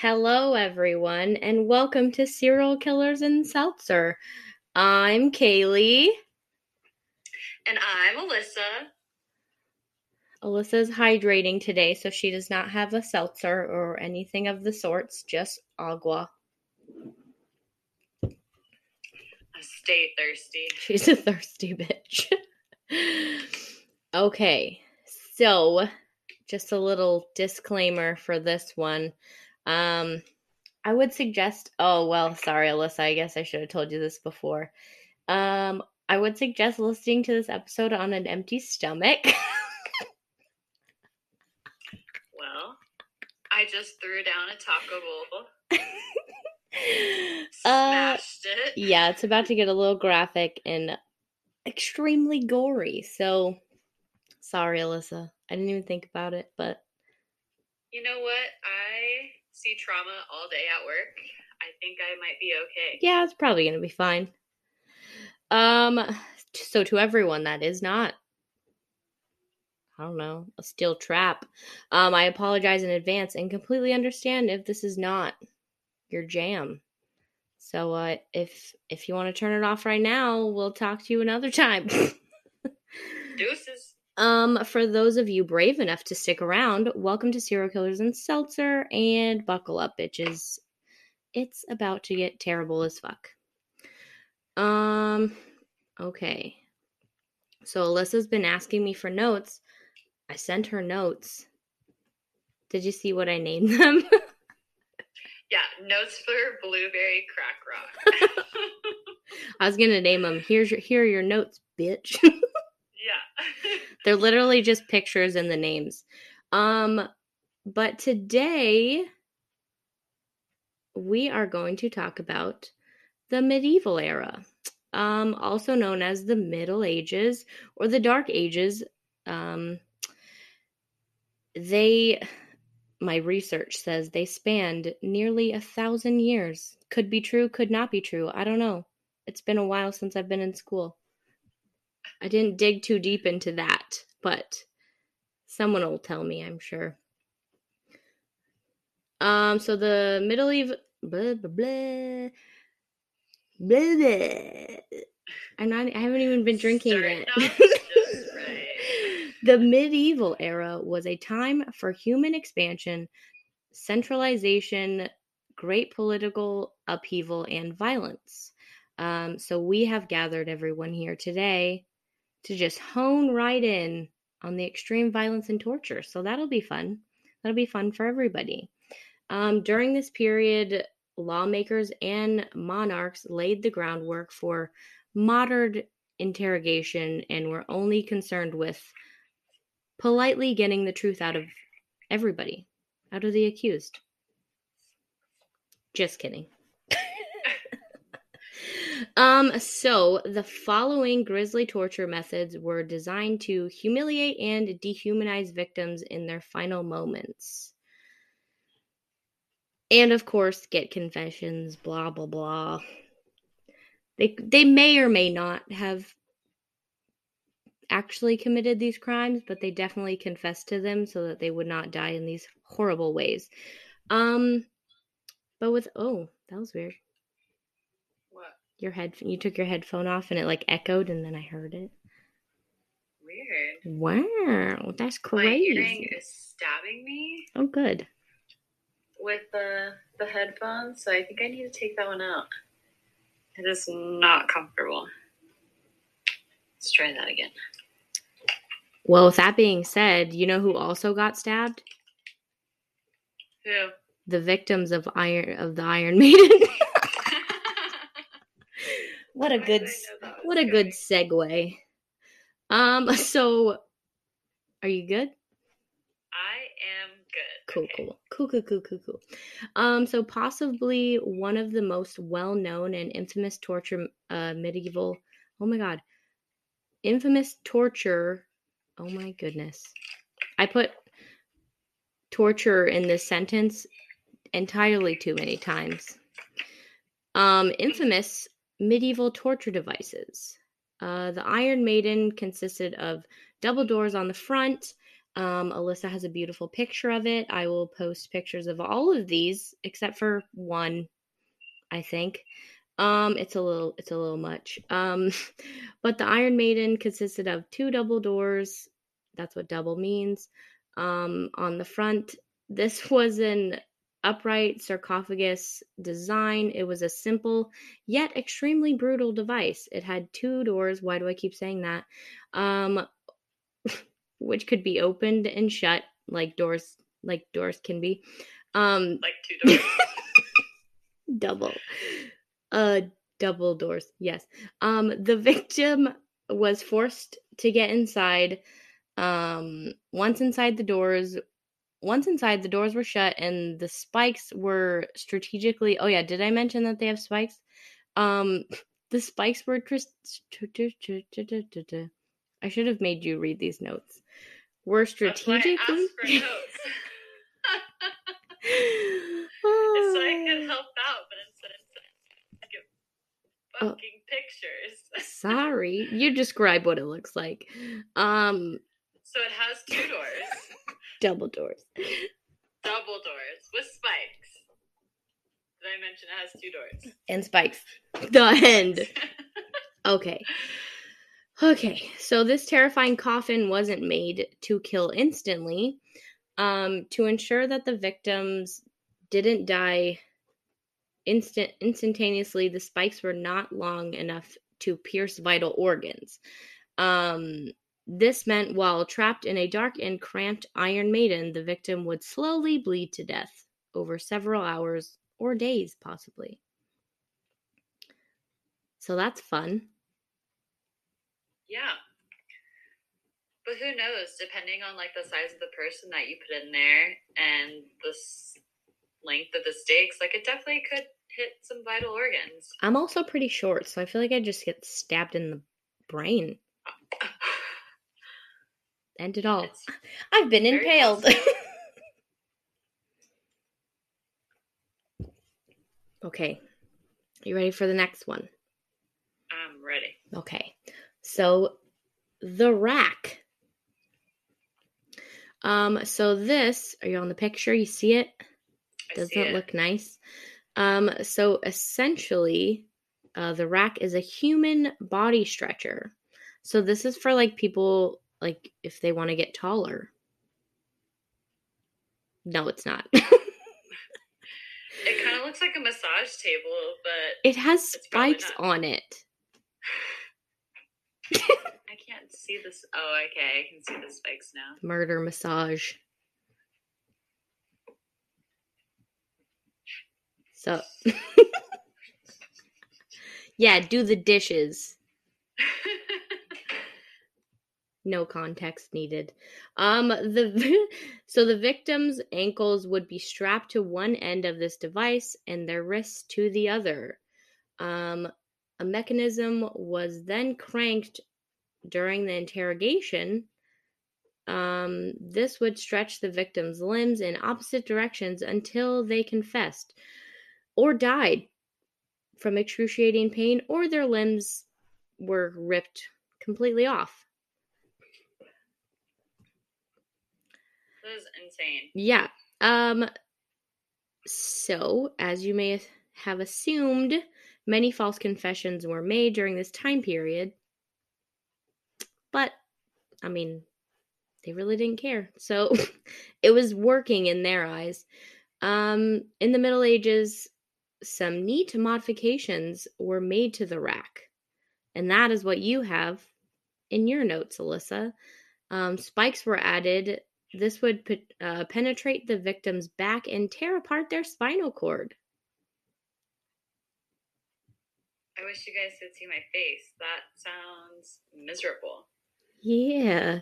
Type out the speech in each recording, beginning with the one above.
Hello, everyone, and welcome to Serial Killers and Seltzer. I'm Kalee. And I'm Alyssa. Alyssa's hydrating today, so she does not have a seltzer or anything of the sorts, just agua. I stay thirsty. She's a thirsty bitch. okay, so just a little disclaimer for this one. Um, I would suggest. Oh well, sorry, Alyssa. I guess I should have told you this before. Um, I would suggest listening to this episode on an empty stomach. Well, I just threw down a taco bowl, uh, smashed it. yeah, it's about to get a little graphic and extremely gory. So, sorry, Alyssa. I didn't even think about it, but You know what? I see trauma all day at work. I think I might be okay. yeah, it's probably gonna be fine. Um, so to everyone that is not, I don't know, a steel trap, um, I apologize in advance and completely understand if this is not your jam. So, uh, if if you want to turn it off right now, we'll talk to you another time. Deuces. Um, for those of you brave enough to stick around, welcome to Serial Killers and Seltzer, and buckle up, bitches. It's about to get terrible as fuck. Um, okay. So Alyssa's been asking me for notes. I sent her notes. Did you see what I named them? Yeah, notes for blueberry crack rock. I was gonna name them. Here's your here are your notes, bitch. yeah. They're literally just pictures and the names. Um, but today we are going to talk about the medieval era, um, also known as the Middle Ages or the Dark Ages. Um, they, my research says they spanned nearly a thousand years. Could be true, could not be true. I don't know. It's been a while since I've been in school. I didn't dig too deep into that, but someone will tell me, I'm sure. Um, so the Middle Eve, blah blah blah, blah blah. And I, I haven't even been drinking Starting yet. right. the medieval era was a time for human expansion, centralization, great political upheaval, and violence. Um, so we have gathered everyone here today to just hone right in on the extreme violence and torture. So that'll be fun. That'll be fun for everybody. Um, during this period, lawmakers and monarchs laid the groundwork for modern interrogation and were only concerned with politely getting the truth out of everybody, out of the accused. Just kidding. Um, so the following grisly torture methods were designed to humiliate and dehumanize victims in their final moments. And of course, get confessions, blah blah blah. They they may or may not have actually committed these crimes, but they definitely confessed to them so that they would not die in these horrible ways. Um, but with oh, that was weird. Your head, you took your headphone off and it like echoed, and then I heard it. Weird. Wow, that's My earring crazy. is stabbing me Oh, good. with the the headphones, so I think I need to take that one out. It is not comfortable. Let's try that again. Well, with that being said, you know who also got stabbed? Who? The victims of Iron of the Iron Maiden. What a good did I s- know that was what a good segue. Um, so are you good? I am good. Cool, Okay. cool, cool, cool, cool, cool, cool. Um, so possibly one of the most well-known and infamous torture, uh, medieval. Oh my god, infamous torture. Oh my goodness, I put torture in this sentence entirely too many times. Um, infamous medieval torture devices. Uh, the Iron Maiden consisted of double doors on the front, Um, Alyssa has a beautiful picture of it. I will post pictures of all of these except for one, I think. Um, it's a little it's a little much. Um, but the Iron Maiden consisted of two double doors. That's what double means. Um, on the front, this was an upright sarcophagus design. It was a simple yet extremely brutal device. It had two doors. Why do I keep saying that? Um, which could be opened and shut like doors like doors can be. Um, like two doors. double. Uh double doors. Yes. Um the victim was forced to get inside um once inside the doors once inside the doors were shut and the spikes were strategically oh yeah did i mention that they have spikes? Um the spikes were i should have made you read these notes. Were strategically it's so i could help out but instead get oh. fucking oh, pictures. Sorry. You describe what it looks like. Um so it has two doors Double doors. Double doors with spikes. Did I mention it has two doors? And spikes. The end. okay. Okay, so this terrifying coffin wasn't made to kill instantly. Um, to ensure that the victims didn't die instant instantaneously, the spikes were not long enough to pierce vital organs. Um, this meant while trapped in a dark and cramped Iron Maiden, the victim would slowly bleed to death over several hours or days, possibly. So that's fun. Yeah. But who knows? Depending on like the size of the person that you put in there and the length of the stakes, like it definitely could hit some vital organs. I'm also pretty short, so I feel like I just get stabbed in the brain. End it all. It's I've been impaled. okay. You ready for the next one? I'm ready. Okay. So the rack. Um, so this, are you on the picture? You see it? Doesn't it. look nice. Um, so essentially, uh, the rack is a human body stretcher. So this is for like people like if they want to get taller. No, it's not. it kind of looks like a massage table, but it has spikes on it. I can't see this. Oh, okay, I can see the spikes now. Murder massage. So, yeah, do the dishes no context needed. Um, the so the victim's ankles would be strapped to one end of this device and their wrists to the other. Um, a mechanism was then cranked during the interrogation. Um, this would stretch the victim's limbs in opposite directions until they confessed or died from excruciating pain or their limbs were ripped completely off. This is insane. Yeah. Um so, as you may have assumed, many false confessions were made during this time period. But I mean, they really didn't care. So, it was working in their eyes. Um in the Middle Ages, some neat modifications were made to the rack. And that is what you have in your notes, Alyssa. Um, spikes were added this would uh, penetrate the victim's back and tear apart their spinal cord. I wish you guys could see my face. That sounds miserable. Yeah.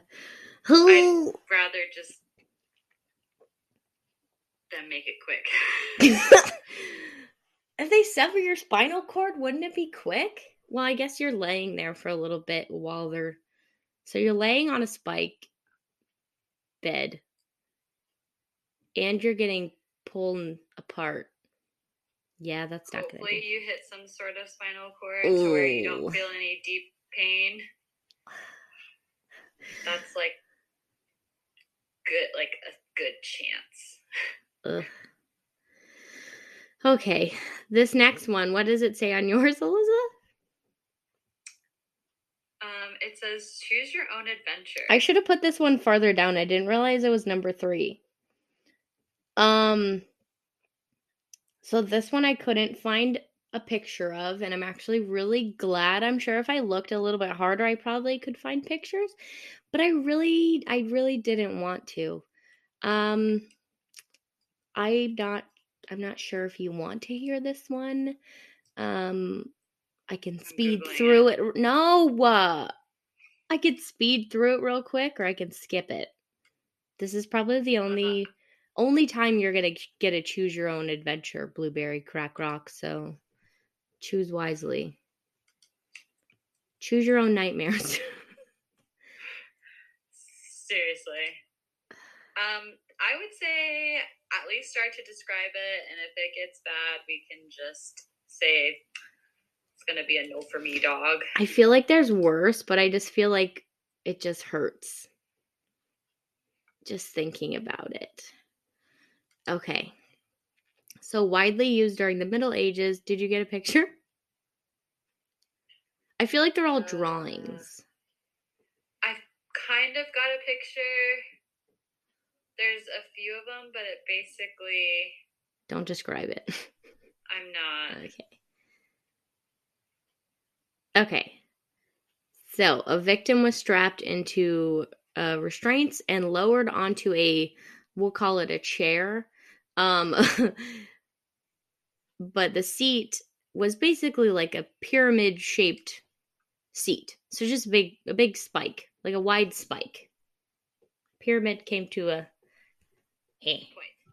I'd rather just then make it quick. if they sever your spinal cord, wouldn't it be quick? Well, I guess you're laying there for a little bit while they're. So you're laying on a spike bed and you're getting pulled apart. Yeah, that's not good. Hopefully, you hit some sort of spinal cord Ooh. to where you don't feel any deep pain. That's like good, like a good chance. Ugh. Okay, this next one, what does it say on yours, Alyssa? Um, it says choose your own adventure. I should have put this one farther down. I didn't realize it was number three. Um, so this one I couldn't find a picture of, and I'm actually really glad. I'm sure if I looked a little bit harder, I probably could find pictures, but I really, I really didn't want to. Um, I'm not, I'm not sure if you want to hear this one. Um, I can speed Googling through it. No, uh, I could speed through it real quick, or I can skip it. This is probably the only only time you're gonna get a choose your own adventure, Blueberry Crack Rock. So choose wisely. Choose your own nightmares. Seriously. Um, I would say at least start to describe it, and if it gets bad, we can just say it's gonna be a no for me, dog. I feel like there's worse, but I just feel like it just hurts. Just thinking about it. Okay. So widely used during the Middle Ages. Did you get a picture? I feel like they're all Uh, drawings. I've kind of got a picture. There's a few of them, but it basically, Don't describe it. I'm not. Okay. Okay. So, a victim was strapped into uh, restraints and lowered onto a, we'll call it a chair. Um, but the seat was basically like a pyramid shaped seat. So just a big, a big spike, like a wide spike. Pyramid came to a, eh.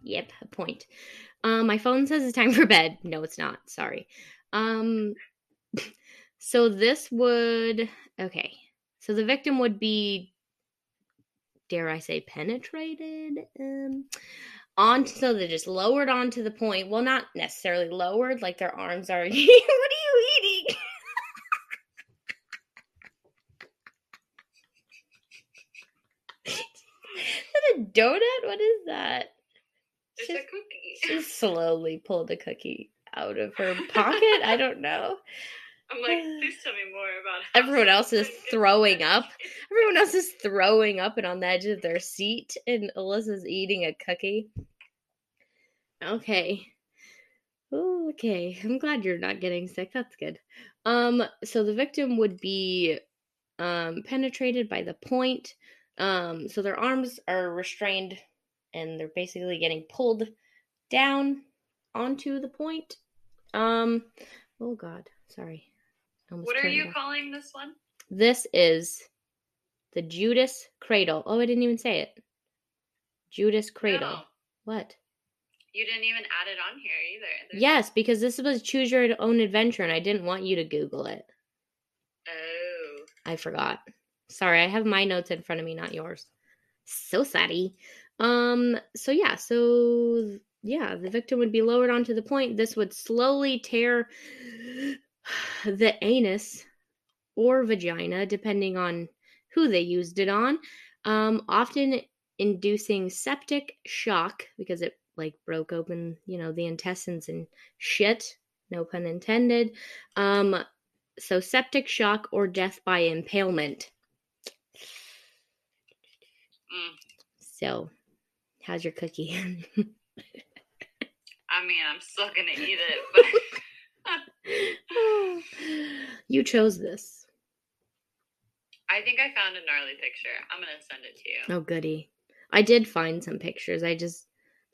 Yep, a point. Um, my phone says it's time for bed. No, it's not. Sorry. Um, so this would okay. So the victim would be, dare I say, penetrated. Um, on so they're just lowered onto the point. Well, not necessarily lowered, like their arms are. what are you eating? is that a donut? What is that? It's She's- a cookie. She slowly pulled a cookie out of her pocket. I don't know. I'm like, please tell me more about. Everyone else is throwing up. Everyone else is throwing up and on the edge of their seat, and Alyssa's eating a cookie. Okay. Ooh, okay. I'm glad you're not getting sick. That's good. Um, so the victim would be um penetrated by the point. Um, so their arms are restrained and they're basically getting pulled down onto the point. Um, oh god, sorry. What are you off. calling this one? This is the Judas Cradle. Oh, I didn't even say it. Judas Cradle. No, What? you didn't even add it on here either. There's- Yes, because this was choose your own adventure, and I didn't want you to Google it. Oh. I forgot. Sorry, I have my notes in front of me, not yours. So sorry. Um. So yeah. So yeah, the victim would be lowered onto the point. This would slowly tear the anus or vagina, depending on who they used it on. Um. Often inducing septic shock because it like broke open, you know, the intestines and shit. No pun intended. Um. So septic shock or death by impalement. Mm. So, how's your cookie? I mean, I'm still gonna eat it, but you chose this. I think I found a gnarly picture. I'm gonna send it to you. Oh goody. I did find some pictures. I just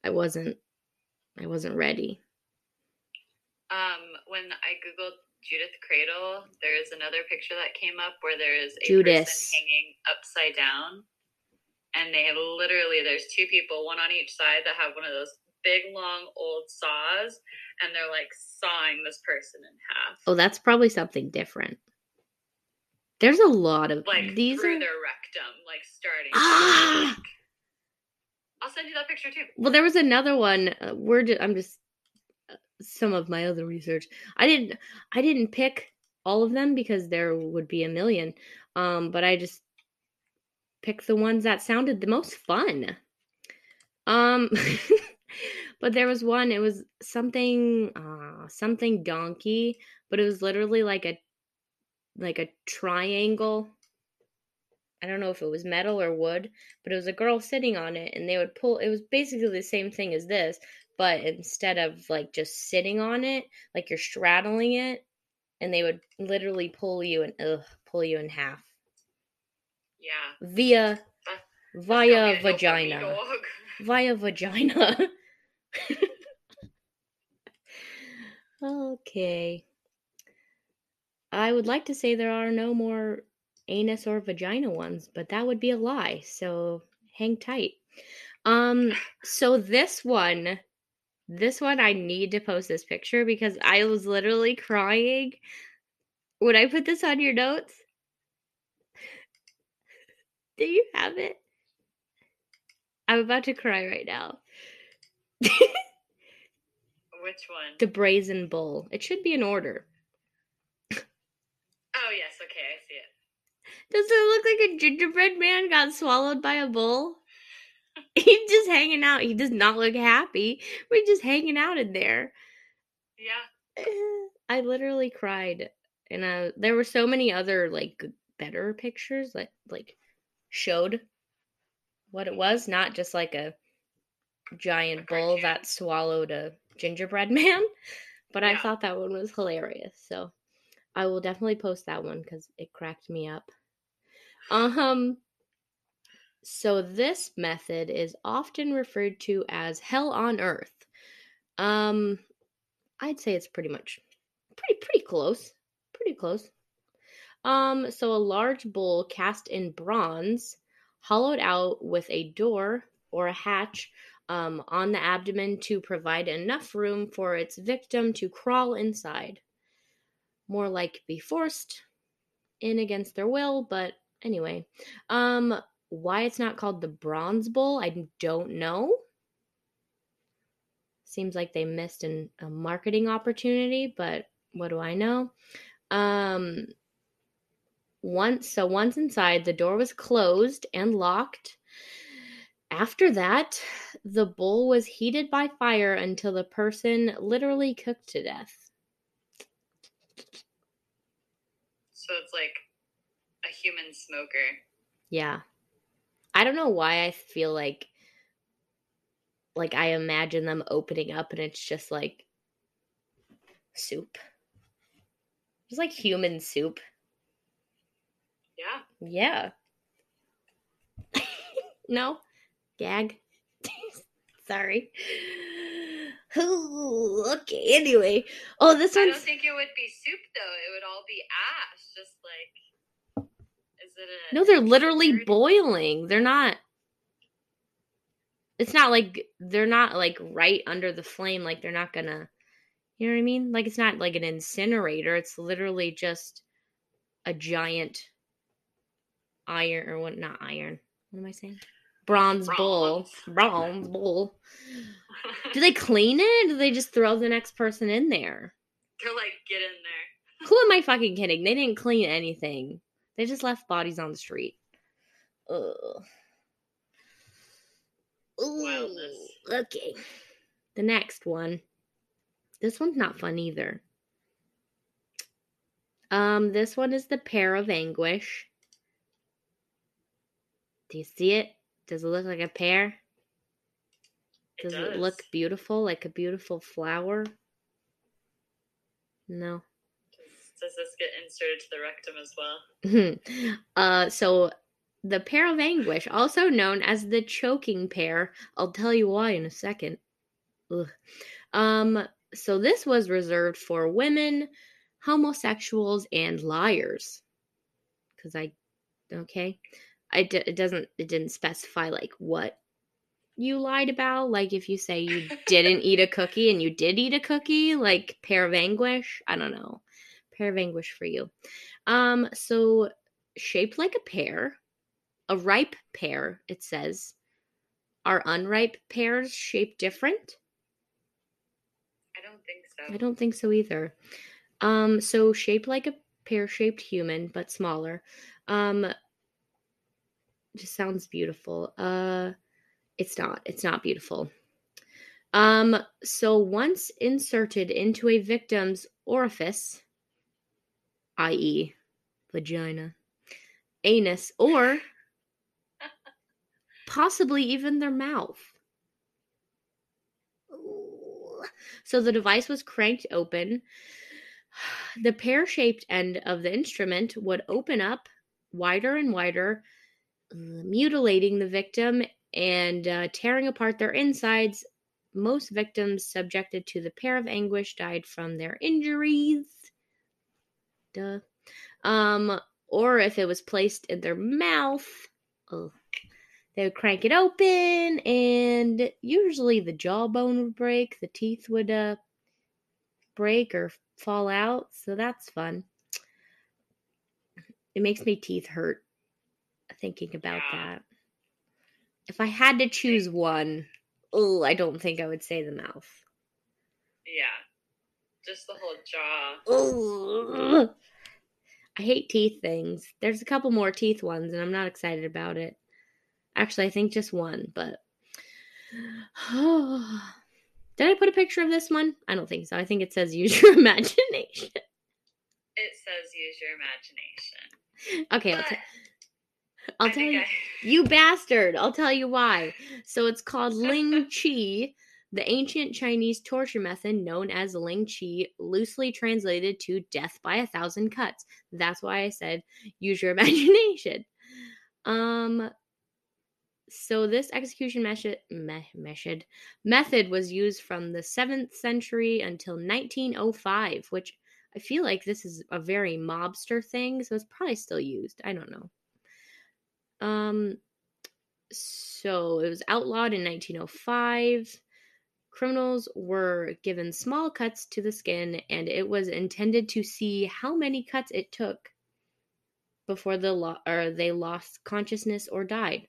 I wasn't I wasn't ready. Um, when I googled Judith Cradle, there's another picture that came up where there is a Judas. person hanging upside down, and they have literally there's two people, one on each side that have one of those big long old saws, and they're like sawing this person in half, Oh, that's probably something different. There's a lot of like these through are their rectum, like starting. Ah! I'll send you that picture too. Well, there was another one. Uh, we're ju- I'm just uh, some of my other research. I didn't I didn't pick all of them because there would be a million. Um, but I just picked the ones that sounded the most fun. Um, but there was one. It was something, uh, something donkey, but it was literally like a, like a triangle. I don't know if it was metal or wood, but it was a girl sitting on it, and they would pull. It was basically the same thing as this, but instead of like just sitting on it, like you're straddling it, and they would literally pull you and ugh, pull you in half. Yeah. Via via gotta be a no for me, vagina. Via vagina. okay. I would like to say there are no more anus or vagina ones, but that would be a lie. So hang tight. Um so this one this one I need to post this picture because I was literally crying. Would I put this on your notes? Do you have it? I'm about to cry right now. Which one? The brazen bull. It should be in order. Oh yes, okay, I see it. Does it look like a gingerbread man got swallowed by a bull? He's just hanging out. He does not look happy. We're just hanging out in there. Yeah. I literally cried, and uh, there were so many other like better pictures that like showed what it was, not just like a giant bull that swallowed a gingerbread man. But I thought that one was hilarious, so I will definitely post that one because it cracked me up. Um. So this method is often referred to as hell on earth. Um, I'd say it's pretty much pretty pretty close. Pretty close. Um, so a large bowl cast in bronze, hollowed out with a door or a hatch um, on the abdomen to provide enough room for its victim to crawl inside. More like be forced in against their will, but anyway. Um, why it's not called the bronze Bull, I don't know. Seems like they missed an, a marketing opportunity, but what do I know? Um, once so once inside, the door was closed and locked. After that, the bowl was heated by fire until the person literally cooked to death. So it's like a human smoker. Yeah. I don't know why I feel like like I imagine them opening up and it's just like soup. It's like human soup. Yeah. Yeah. no? Gag? Sorry. Ooh, okay, anyway. Oh, this one. I don't think it would be soup though. It would all be ash. Just like is it a No, they're literally boiling. They're not. It's not like they're not like right under the flame. Like they're not gonna. You know what I mean? Like it's not like an incinerator. It's literally just a giant iron or what? Not iron. What am I saying? Bronze bowl. Bronze bowl. Do they clean it? Do they just throw the next person in there? They're like, get in there. Who am I fucking kidding? They didn't clean anything. They just left bodies on the street. Ugh. Ooh, okay. The next one. This one's not fun either. Um, this one is the pear of anguish. Do you see it? Does it look like a pear? It Does does. it look beautiful, like a beautiful flower? No. Does this get inserted to the rectum as well? uh, so the pear of anguish, also known as the choking pear, I'll tell you why in a second. Ugh. Um, so this was reserved for women, homosexuals, and liars. Because I, okay, I d- it doesn't it didn't specify like what you lied about. Like if you say you didn't eat a cookie and you did eat a cookie, like pear of anguish. I don't know, pear of anguish for you. Um, so shaped like a pear, a ripe pear. It says, are unripe pears shaped different? I don't think so. I don't think so either. Um, so shaped like a pear-shaped human, but smaller. Um, just sounds beautiful. Uh, It's not. It's not beautiful. Um, so once inserted into a victim's orifice, i.e., vagina, anus, or possibly even their mouth. So the device was cranked open. The pear shaped end of the instrument would open up wider and wider, mutilating the victim and uh, tearing apart their insides. Most victims subjected to the pear of anguish died from their injuries. Duh. Um, or if it was placed in their mouth, ugh, they would crank it open, and usually the jawbone would break, the teeth would uh, break or fall out. So that's fun. It makes my teeth hurt thinking about Yeah. that. If I had to choose one, oh, I don't think I would say the mouth. Yeah. Just the whole jaw. Ugh. I hate teeth things. There's a couple more teeth ones, and I'm not excited about it. Actually, I think just one, but. Did I put a picture of this one? I don't think so. I think it says use your imagination. It says use your imagination. Okay, I'll, t- I'll I tell you. I, You bastard! I'll tell you why. So it's called Ling Chi, the ancient Chinese torture method known as Ling Chi, loosely translated to death by a thousand cuts. That's why I said use your imagination. Um so this execution method method method was used from the 7th century until 1905, which I feel like this is a very mobster thing, so it's probably still used. I don't know. Um so it was outlawed in 1905. Criminals were given small cuts to the skin, and it was intended to see how many cuts it took before the lo- or they lost consciousness or died.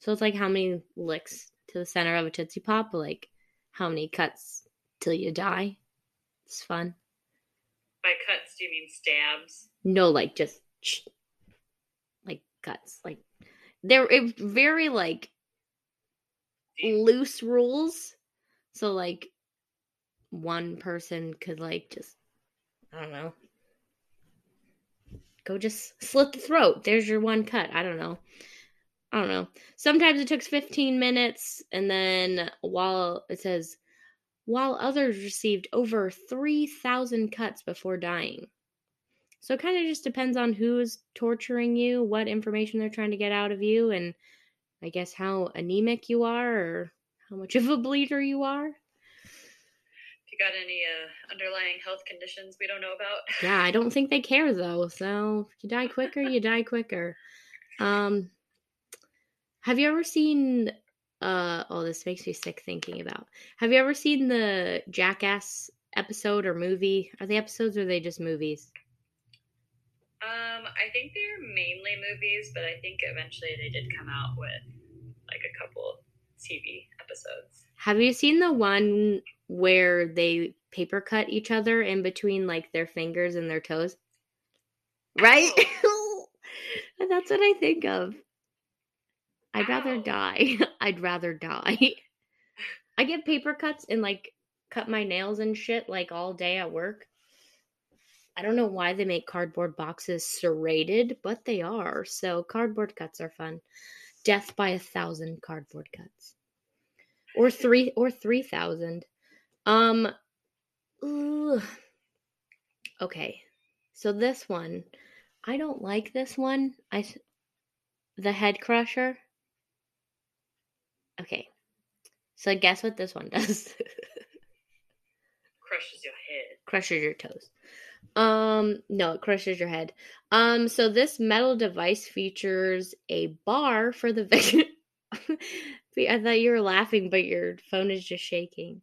So it's like how many licks to the center of a tootsie pop, like how many cuts till you die. It's fun. by cuts, do you mean stabs? No, like just like cuts, like they're very like loose rules. So like one person could like just I don't know. Go just slit the throat. There's your one cut. I don't know. I don't know. Sometimes it took 15 minutes and then while it says while others received over 3000 cuts before dying. So it kind of just depends on who's torturing you, what information they're trying to get out of you and I guess how anemic you are or how much of a bleeder you are. If you got any uh, underlying health conditions we don't know about. Yeah, I don't think they care though. So if you die quicker, you die quicker. Um have you ever seen uh oh this makes me sick thinking about. Have you ever seen the Jackass episode or movie? Are they episodes or are they just movies? Um, I think they're mainly movies, but I think eventually they did come out with like a couple TV episodes. Have you seen the one where they paper cut each other in between like their fingers and their toes? Right? That's what I think of. I'd rather die. I'd rather die. I get paper cuts and like cut my nails and shit like all day at work. I don't know why they make cardboard boxes serrated, but they are. So cardboard cuts are fun. Death by a thousand cardboard cuts. Or three or three thousand. Um ugh. Okay. So this one, I don't like this one. I the head crusher. Okay. So guess what this one does? Crushes your head. crushes your toes. Um, no, it crushes your head. Um, so this metal device features a bar for the victim. I thought you were laughing, but your phone is just shaking.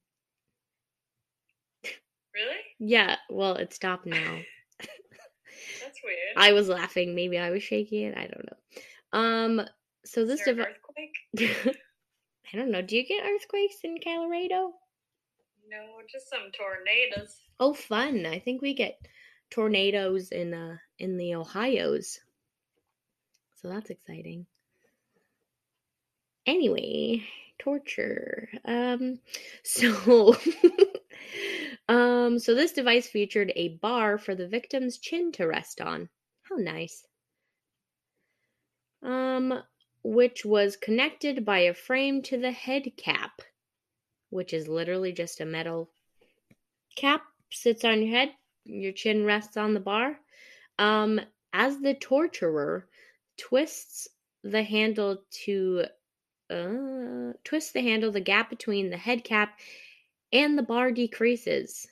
Really? Yeah, well, it stopped now. That's weird. I was laughing. Maybe I was shaking it. I don't know. Um, so this device. earthquake? I don't know. Do you get earthquakes in Colorado? No, just some tornadoes. Oh, fun! I think we get tornadoes in uh in the Ohio's, so that's exciting. Anyway, torture. Um, so, um, so this device featured a bar for the victim's chin to rest on. How nice. Um, which was connected by a frame to the head cap, which is literally just a metal cap sits on your head, your chin rests on the bar. Um, as the torturer twists the handle to uh, twist the handle, the gap between the head cap and the bar decreases.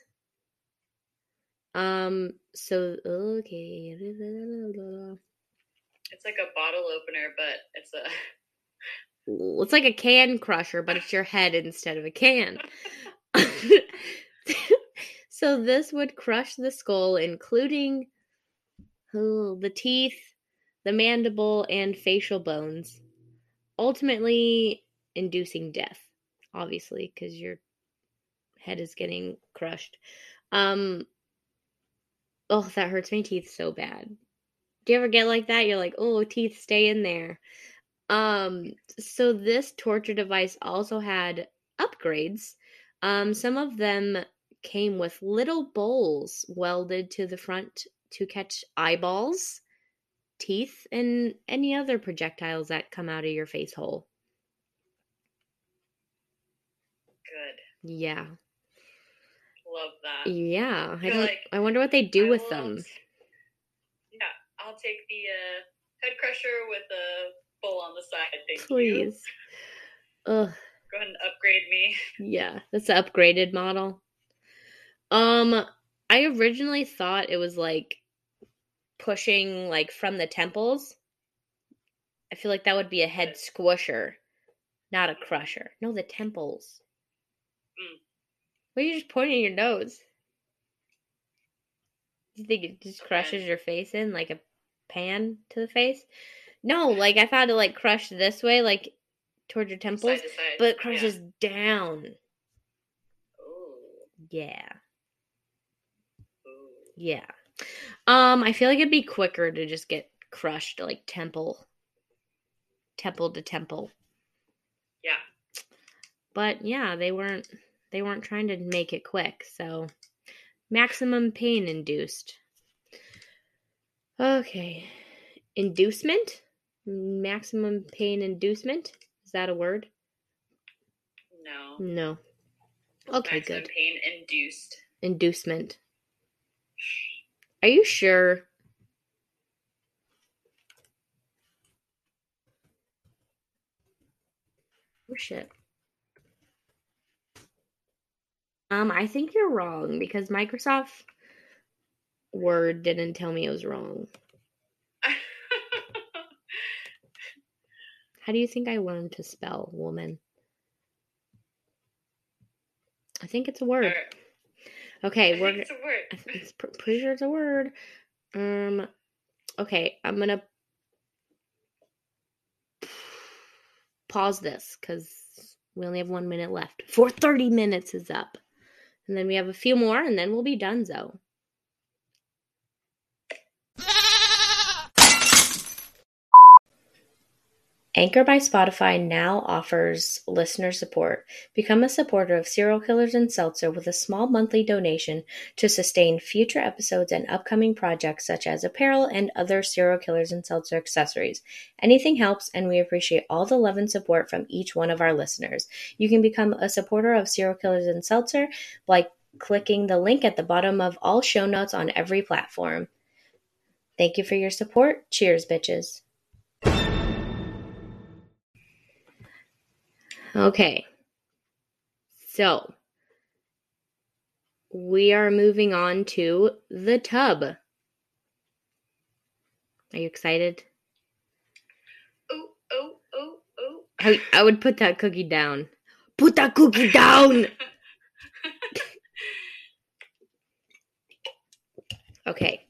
Um, so okay. It's like a bottle opener, but it's a It's like a can crusher, but it's your head instead of a can. so this would crush the skull, including oh, the teeth, the mandible, and facial bones, ultimately inducing death, obviously, because your head is getting crushed. Um, oh, that hurts my teeth so bad. Do you ever get like that? You're like, oh, teeth stay in there. Um, so this torture device also had upgrades. Um, some of them came with little bowls welded to the front to catch eyeballs, teeth, and any other projectiles that come out of your face hole. good. Yeah. Love that. Yeah. I don't like I wonder what they do I with will them. Yeah, I'll take the uh, head crusher with a bowl on the side. Thank you. Please. Ugh. Go ahead and upgrade me. Yeah, that's the upgraded model. Um, I originally thought it was like pushing like from the temples. I feel like that would be a head squisher, not a crusher. No, the temples. Mm. Why are you just pointing your nose? You think it just crushes your face in like a pan to the face? No, like I thought it like crushed this way, like towards your temples, Side to side. but it crushes Yeah. down. Ooh, Yeah. Yeah. Um, I feel like it'd be quicker to just get crushed like temple temple to temple. Yeah. But yeah, they weren't they weren't trying to make it quick, so maximum pain induced. Okay. Inducement? Maximum pain inducement? Is that a word? No. No. Okay, Maximum good. pain induced. Inducement. Are you sure? Oh shit. Um, I think you're wrong because Microsoft Word didn't tell me it was wrong. How do you think I learned to spell woman? I think it's a word. Okay, I we're it's a word. it's pretty sure it's a word. Um, okay, I'm gonna pause this because we only have one minute left. For 30 minutes is up, and then we have a few more, and then we'll be done. So. Anchor by Spotify now offers listener support. Become a supporter of Serial Killers and Seltzer with a small monthly donation to sustain future episodes and upcoming projects such as apparel and other Serial Killers and Seltzer accessories. Anything helps, and we appreciate all the love and support from each one of our listeners. You can become a supporter of Serial Killers and Seltzer by clicking the link at the bottom of all show notes on every platform. Thank you for your support. Cheers, bitches. Okay. So, we are moving on to the tub. Are you excited? Oh, oh, oh, oh. I, I would put that cookie down. Put that cookie down! Okay.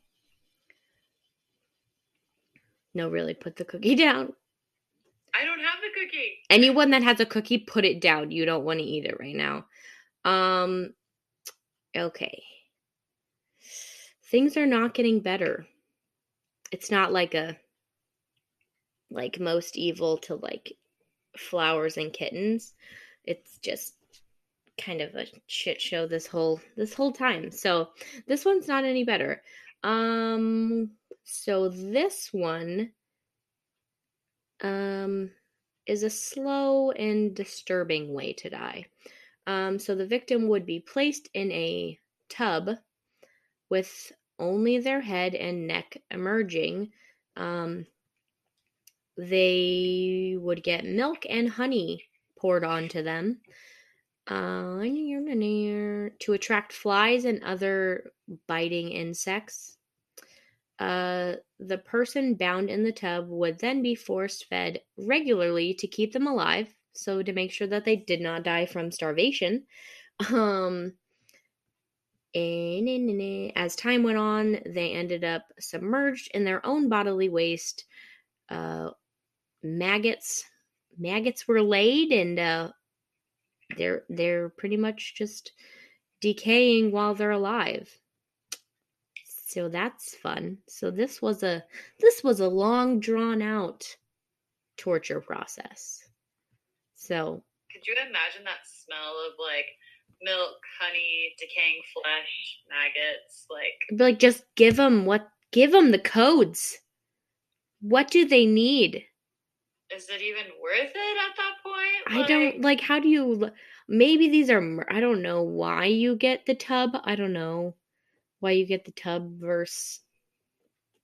No, really, put the cookie down. I don't have the cookie. Anyone that has a cookie, put it down. You don't want to eat it right now. Um, okay. Things are not getting better. It's not like a like most evil to like flowers and kittens. It's just kind of a shit show this whole this whole time. So this one's not any better. Um so this one um is a slow and disturbing way to die. Um so the victim would be placed in a tub with only their head and neck emerging. Um they would get milk and honey poured onto them uh, to attract flies and other biting insects. Uh, the person bound in the tub would then be force fed regularly to keep them alive, so to make sure that they did not die from starvation. Um, and as time went on, they ended up submerged in their own bodily waste. Uh, maggots, maggots were laid, and uh, they're they're pretty much just decaying while they're alive. So that's fun. So this was a this was a long drawn out torture process. So could you imagine that smell of like milk, honey, decaying flesh, maggots, like like just give them what give them the codes. What do they need? is it even worth it at that point? Like, I don't like how do you maybe these are I don't know why you get the tub. I don't know why you get the tub versus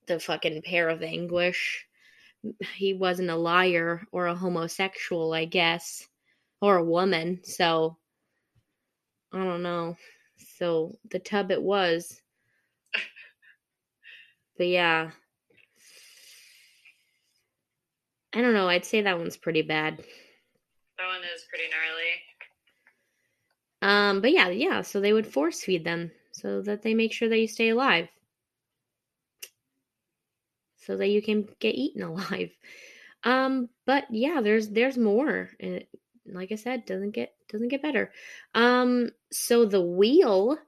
the fucking pair of anguish. He wasn't a liar or a homosexual, I guess, or a woman. So I don't know. So the tub it was. but yeah, I don't know. I'd say that one's pretty bad. That one is pretty gnarly. Um, but yeah, yeah. So they would force feed them so that they make sure that you stay alive, so that you can get eaten alive. Um, but yeah, there's there's more, and like I said, doesn't get doesn't get better. Um, so the wheel,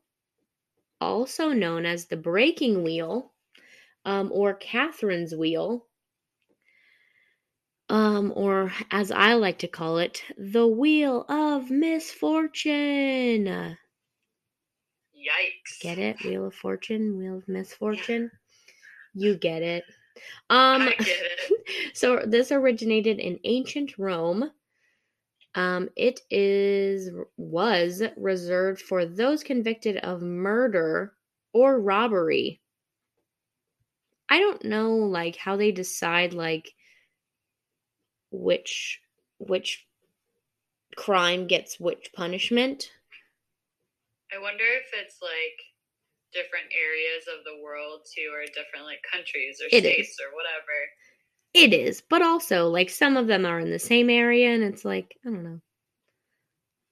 also known as the breaking wheel, um, or Catherine's wheel, um, or as I like to call it, the Wheel of Misfortune. Yikes. Get it? Wheel of Fortune, Wheel of Misfortune. You get it. Um, I get it. so this originated in ancient Rome. Um, it is was reserved for those convicted of murder or robbery. I don't know like how they decide like which which crime gets which punishment. I wonder if it's like different areas of the world too, or different like countries or it states is. or whatever. It is, but also like some of them are in the same area, and it's like I don't know,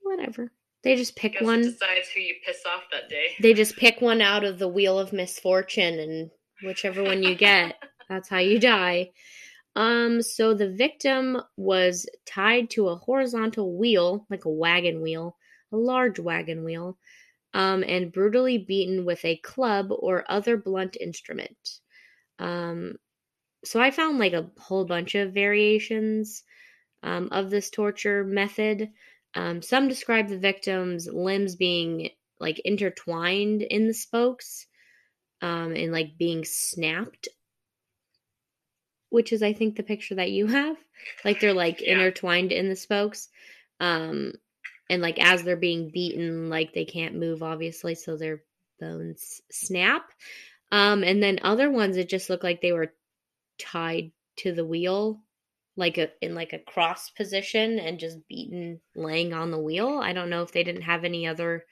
whatever. They just pick one. decides who you piss off that day. They just pick one out of the wheel of misfortune, and whichever one you get, that's how you die. Um, so the victim was tied to a horizontal wheel, like a wagon wheel, a large wagon wheel, um, and brutally beaten with a club or other blunt instrument. Um, so I found like a whole bunch of variations um, of this torture method. Um, some describe the victim's limbs being like intertwined in the spokes um, and like being snapped which is I think the picture that you have. Like they're like yeah. intertwined in the spokes. Um and like as they're being beaten, like they can't move obviously, so their bones snap. Um and then other ones it just looked like they were tied to the wheel like a in like a cross position and just beaten laying on the wheel. I don't know if they didn't have any other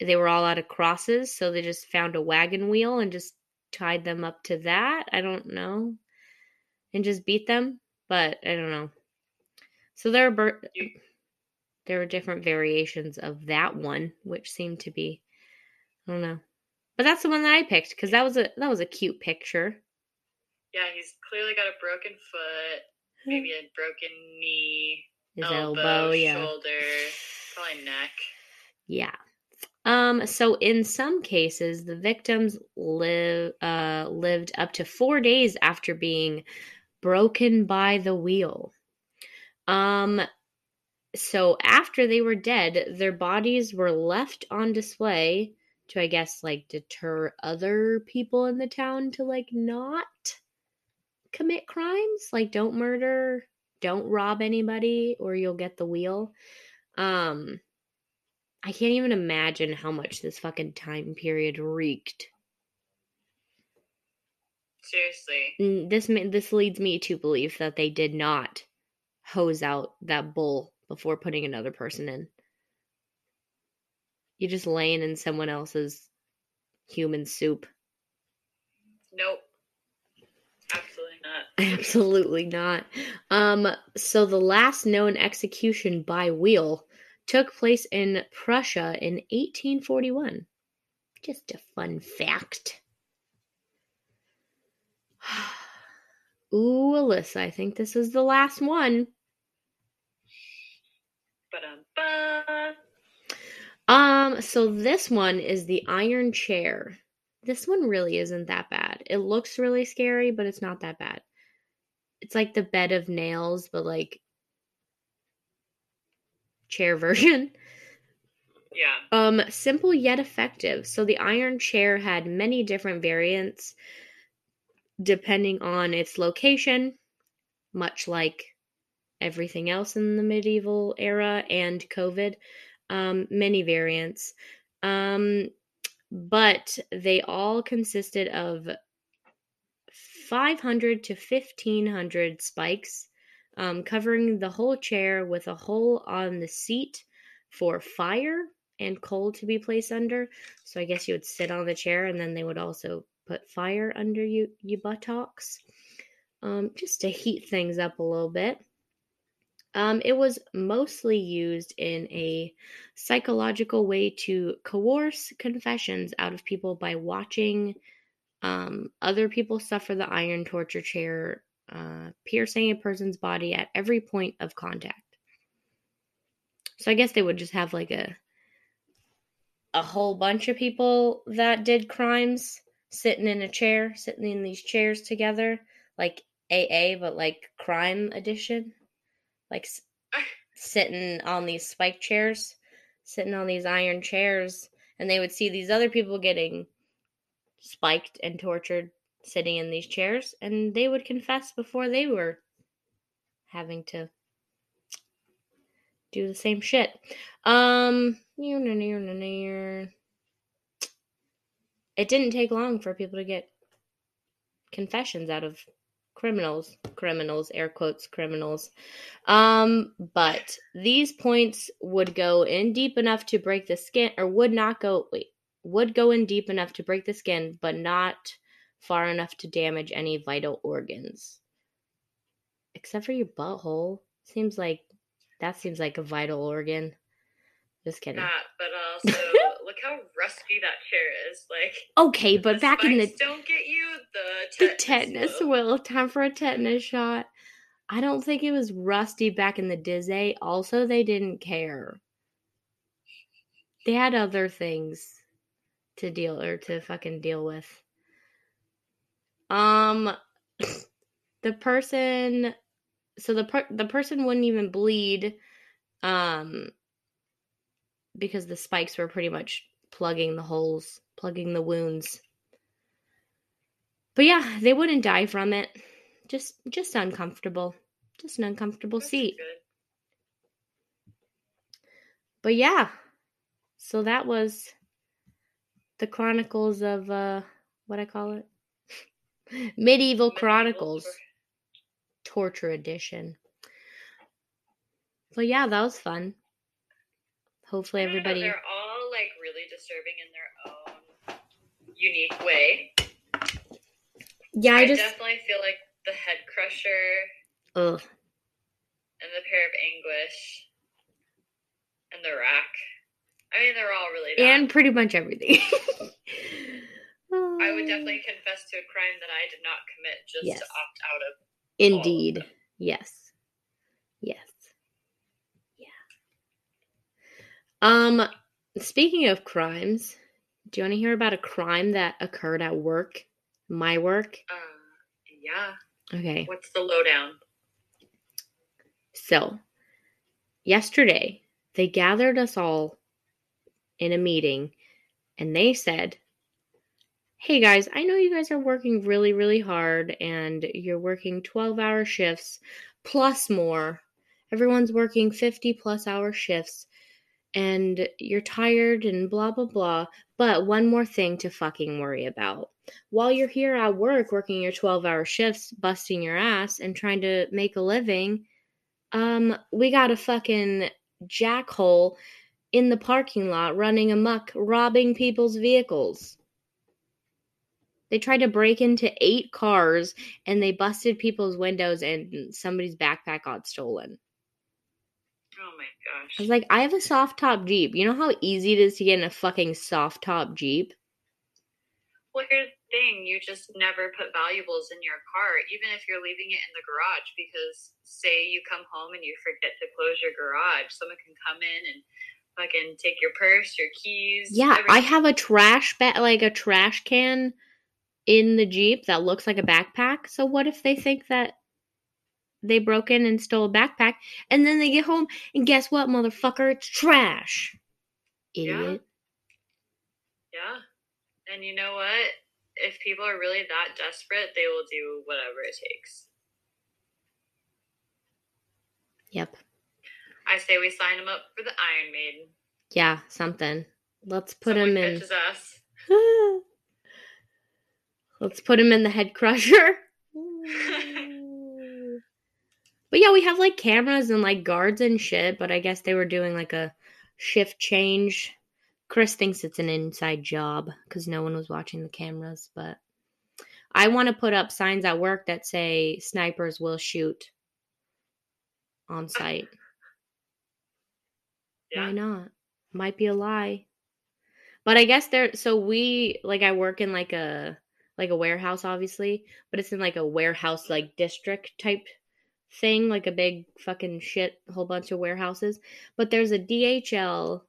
they were all out of crosses, so they just found a wagon wheel and just tied them up to that. I don't know and just beat them. But I don't know. So there are there are different variations of that one, which seem to be I don't know. But that's the one that I picked because that was a that was a cute picture. Yeah, he's clearly got a broken foot, maybe a broken knee, his elbow, elbow yeah. shoulder, probably neck. Yeah. Um, so in some cases, the victims live uh, lived up to four days after being broken by the wheel. Um, so after they were dead, their bodies were left on display to, I guess, like deter other people in the town to like not commit crimes. Like, don't murder, don't rob anybody, or you'll get the wheel. Um, I can't even imagine how much this fucking time period reeked. Seriously. This this leads me to believe that they did not hose out that bowl before putting another person in. You're just laying in someone else's human soup. Nope. Absolutely not. Absolutely not. Um, so the last known execution by wheel took place in Prussia in 1841. Just a fun fact. Ooh, Alyssa, I think this is the last one. Um, so this one is the iron chair. This one really isn't that bad. It looks really scary, but it's not that bad. It's like the bed of nails, but like chair version. Yeah. Um, simple yet effective. So the iron chair had many different variants depending on its location, much like everything else in the medieval era and COVID. Um, many variants. Um, but they all consisted of 500 to 1500 spikes, um, covering the whole chair with a hole on the seat for fire and coal to be placed under. So I guess you would sit on the chair and then they would also put fire under you, your buttocks um, just to heat things up a little bit. Um, it was mostly used in a psychological way to coerce confessions out of people by watching um, other people suffer the iron torture chair, uh, piercing a person's body at every point of contact. So I guess they would just have like a a whole bunch of people that did crimes sitting in a chair, sitting in these chairs together, like AA, but like crime edition, like sitting on these spike chairs, sitting on these iron chairs, and they would see these other people getting spiked and tortured sitting in these chairs, and they would confess before they were having to do the same shit. Um, it didn't take long for people to get confessions out of criminals, criminals, air quotes, criminals. Um, but these points would go in deep enough to break the skin, or would not go, wait, would go in deep enough to break the skin, but not far enough to damage any vital organs. Except for your butthole. Seems like that seems like a vital organ. Just kidding. Not, but also how rusty that chair is. Like Okay, but back in the don't get you the the tetanus. tetanus will. will time for a tetanus shot. I don't think it was rusty back in the Disney. Also, they didn't care. They had other things to deal or to fucking deal with. Um, the person, so the per- the person wouldn't even bleed, um, because the spikes were pretty much plugging the holes, plugging the wounds. But yeah, they wouldn't die from it. Just just uncomfortable. Just an uncomfortable That's seat. good. But yeah. So that was the chronicles of uh what I call it? Medieval Medieval Chronicles tor- Torture Edition. But yeah, that was fun. Hopefully everybody like really disturbing in their own unique way. Yeah, I I just definitely feel like the head crusher ugh. and the pair of anguish and the rack. I mean, they're all really bad. And pretty much everything. I would definitely confess to a crime that I did not commit just Yes. to opt out of. Indeed. them. Yes. Yes. Yeah. Um speaking of crimes, do you want to hear about a crime that occurred at work? My work? Uh, yeah. Okay. What's the lowdown? So, yesterday, they gathered us all in a meeting and they said, Hey guys, I know you guys are working really, really hard and you're working 12 hour shifts plus more. Everyone's working 50 plus hour shifts and you're tired and blah, blah, blah. But one more thing to fucking worry about. While you're here at work working your 12 hour shifts, busting your ass and trying to make a living, um, we got a fucking jackhole in the parking lot running amuck, robbing people's vehicles. They tried to break into eight cars and they busted people's windows and somebody's backpack got stolen. Gosh. I was like, I have a soft top Jeep. You know how easy it is to get in a fucking soft top Jeep? Well, here's the thing you just never put valuables in your car, even if you're leaving it in the garage, because say you come home and you forget to close your garage, someone can come in and fucking take your purse, your keys. Yeah, I have a trash bag, like a trash can in the Jeep that looks like a backpack. So what if they think that they broke in and stole a backpack and then they get home and guess what, motherfucker? It's trash. Idiot. Yeah. And you know what? If people are really that desperate, they will do whatever it takes. Yep. I say we sign them up for the Iron Maiden. Yeah, something. Let's put Someone him in. Let's put him in the head crusher. but yeah, we have like cameras and like guards and shit, but I guess they were doing like a shift change. Chris thinks it's an inside job because no one was watching the cameras, but I want to put up signs at work that say snipers will shoot on sight. Yeah. Why not? Might be a lie. But I guess there so we like I work in like a like a warehouse obviously, but it's in like a warehouse like district type thing, like a big fucking shit whole bunch of warehouses. But there's a DHL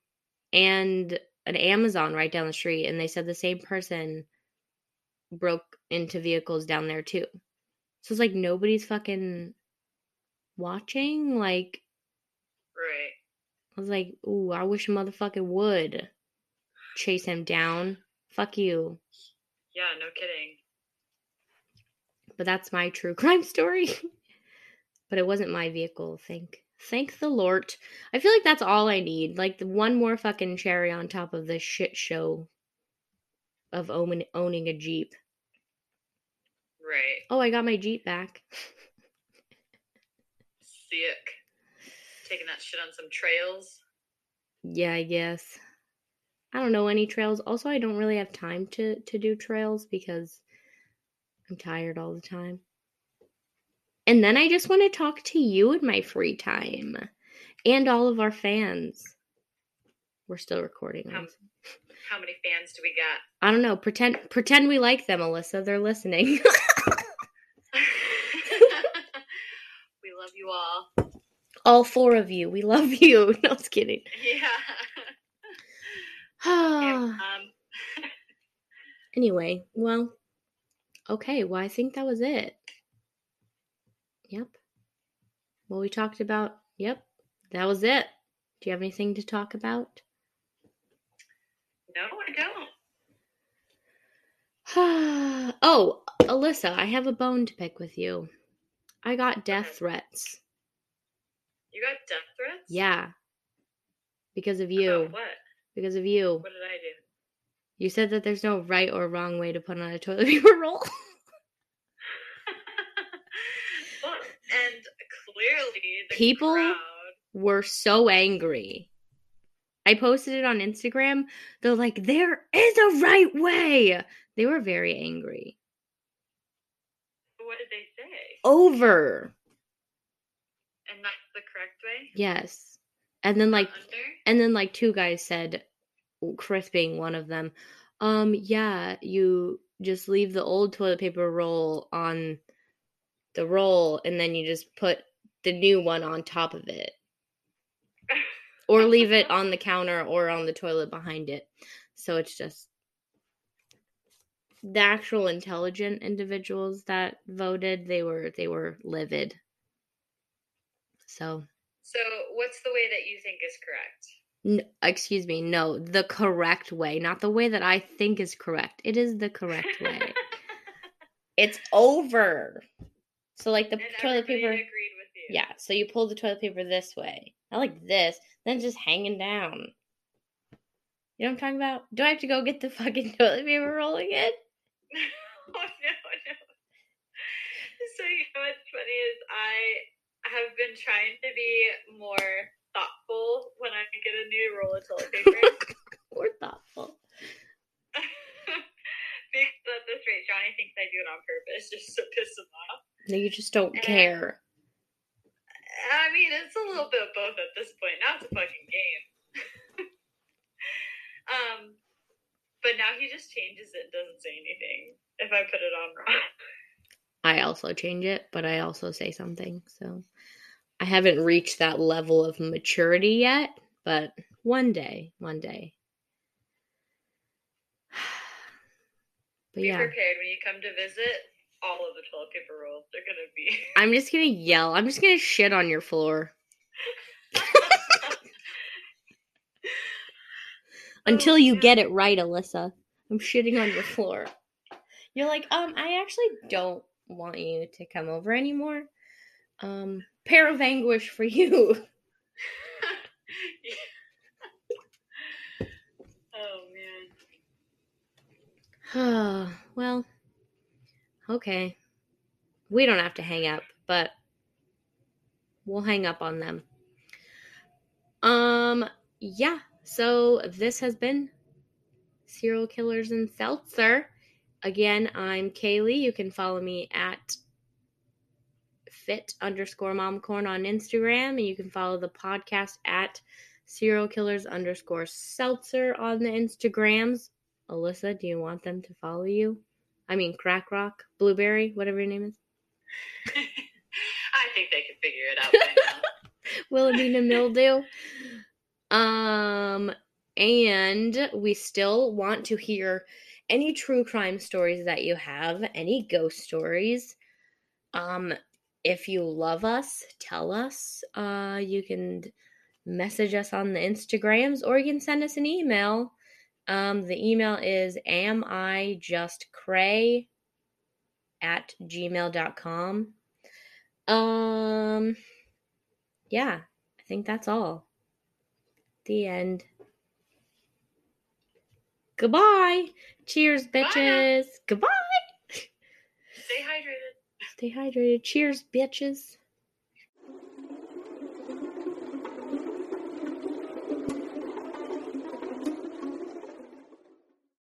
and an Amazon right down the street and they said the same person broke into vehicles down there too. So it's like nobody's fucking watching like Right. I was like, ooh, I wish a motherfucker would chase him down. Fuck you. Yeah, no kidding. But that's my true crime story. But it wasn't my vehicle, thank thank the Lord. I feel like that's all I need. Like the one more fucking cherry on top of this shit show of own, owning a Jeep. Right. Oh, I got my Jeep back. Sick. Taking that shit on some trails. yeah, I guess. I don't know any trails. Also, I don't really have time to to do trails because I'm tired all the time. And then I just want to talk to you in my free time and all of our fans. We're still recording. How, how many fans do we got? I don't know. Pretend pretend we like them, Alyssa. They're listening. we love you all. all four of you. We love you. No, I was kidding. Yeah. um, anyway, well, okay. Well, I think that was it. Yep. Well, we talked about. Yep, that was it. Do you have anything to talk about? no, I don't. oh, Alyssa, I have a bone to pick with you. I got death Okay. threats. You got death threats? Yeah. Because of you. About what? Because of you. What did I do? You said that there's no right or wrong way to put on a toilet paper roll. well, and clearly the People- crowd. were so angry. I posted it on Instagram. They're like, there is a right way. They were very angry. What did they say? Over. And that's the correct way? Yes. And then like under? and then like two guys said Chris being one of them. Um yeah, you just leave the old toilet paper roll on the roll and then you just put the new one on top of it. or leave it on the counter or on the toilet behind it. So it's just the actual intelligent individuals that voted, they were they were livid. So. So, what's the way that you think is correct? N- excuse me, no, the correct way, not the way that I think is correct. It is the correct way. it's over. So like the and toilet paper. agreed. Yeah, so you pull the toilet paper this way. I like this, then just hanging down. You know what I'm talking about? Do I have to go get the fucking toilet paper roll again? oh no, no. So you know what's funny is I have been trying to be more thoughtful when I get a new roll of toilet paper. More thoughtful. because at this rate, Johnny thinks I do it on purpose just to piss him off. No, you just don't And- care. I mean, it's a little bit of both at this point. Now it's a fucking game. um, but now he just changes it and doesn't say anything if I put it on wrong. I also change it, but I also say something. So I haven't reached that level of maturity yet, but one day, one day. But Be yeah, prepared when you come to visit. All of the toilet paper rolls are gonna be. I'm just gonna yell. I'm just gonna shit on your floor until you get it right, Alyssa. I'm shitting on your floor. You're like, um, I actually don't want you to come over anymore. Um, pair of anguish for you. oh man. well, okay. We don't have to hang up, but we'll hang up on them. Um, yeah. So this has been Serial Killers and Seltzer. Again, I'm Kalee. You can follow me at fit underscore momcorn on Instagram, and you can follow the podcast at serial killers underscore seltzer on the Instagrams. Alyssa, do you want them to follow you? I mean, Crack Rock, Blueberry, whatever your name is. I think they can figure it out. Wilhelmina Mildew. Um, and we still want to hear any true crime stories that you have, any ghost stories. Um, if you love us, tell us. Uh, you can message us on the Instagrams or you can send us an email. Um, the email is am I just cray at gmail.com. Um, yeah, I think that's all. The end. Goodbye. Cheers, Bye bitches. Goodbye. Stay hydrated. Stay hydrated. Cheers, bitches.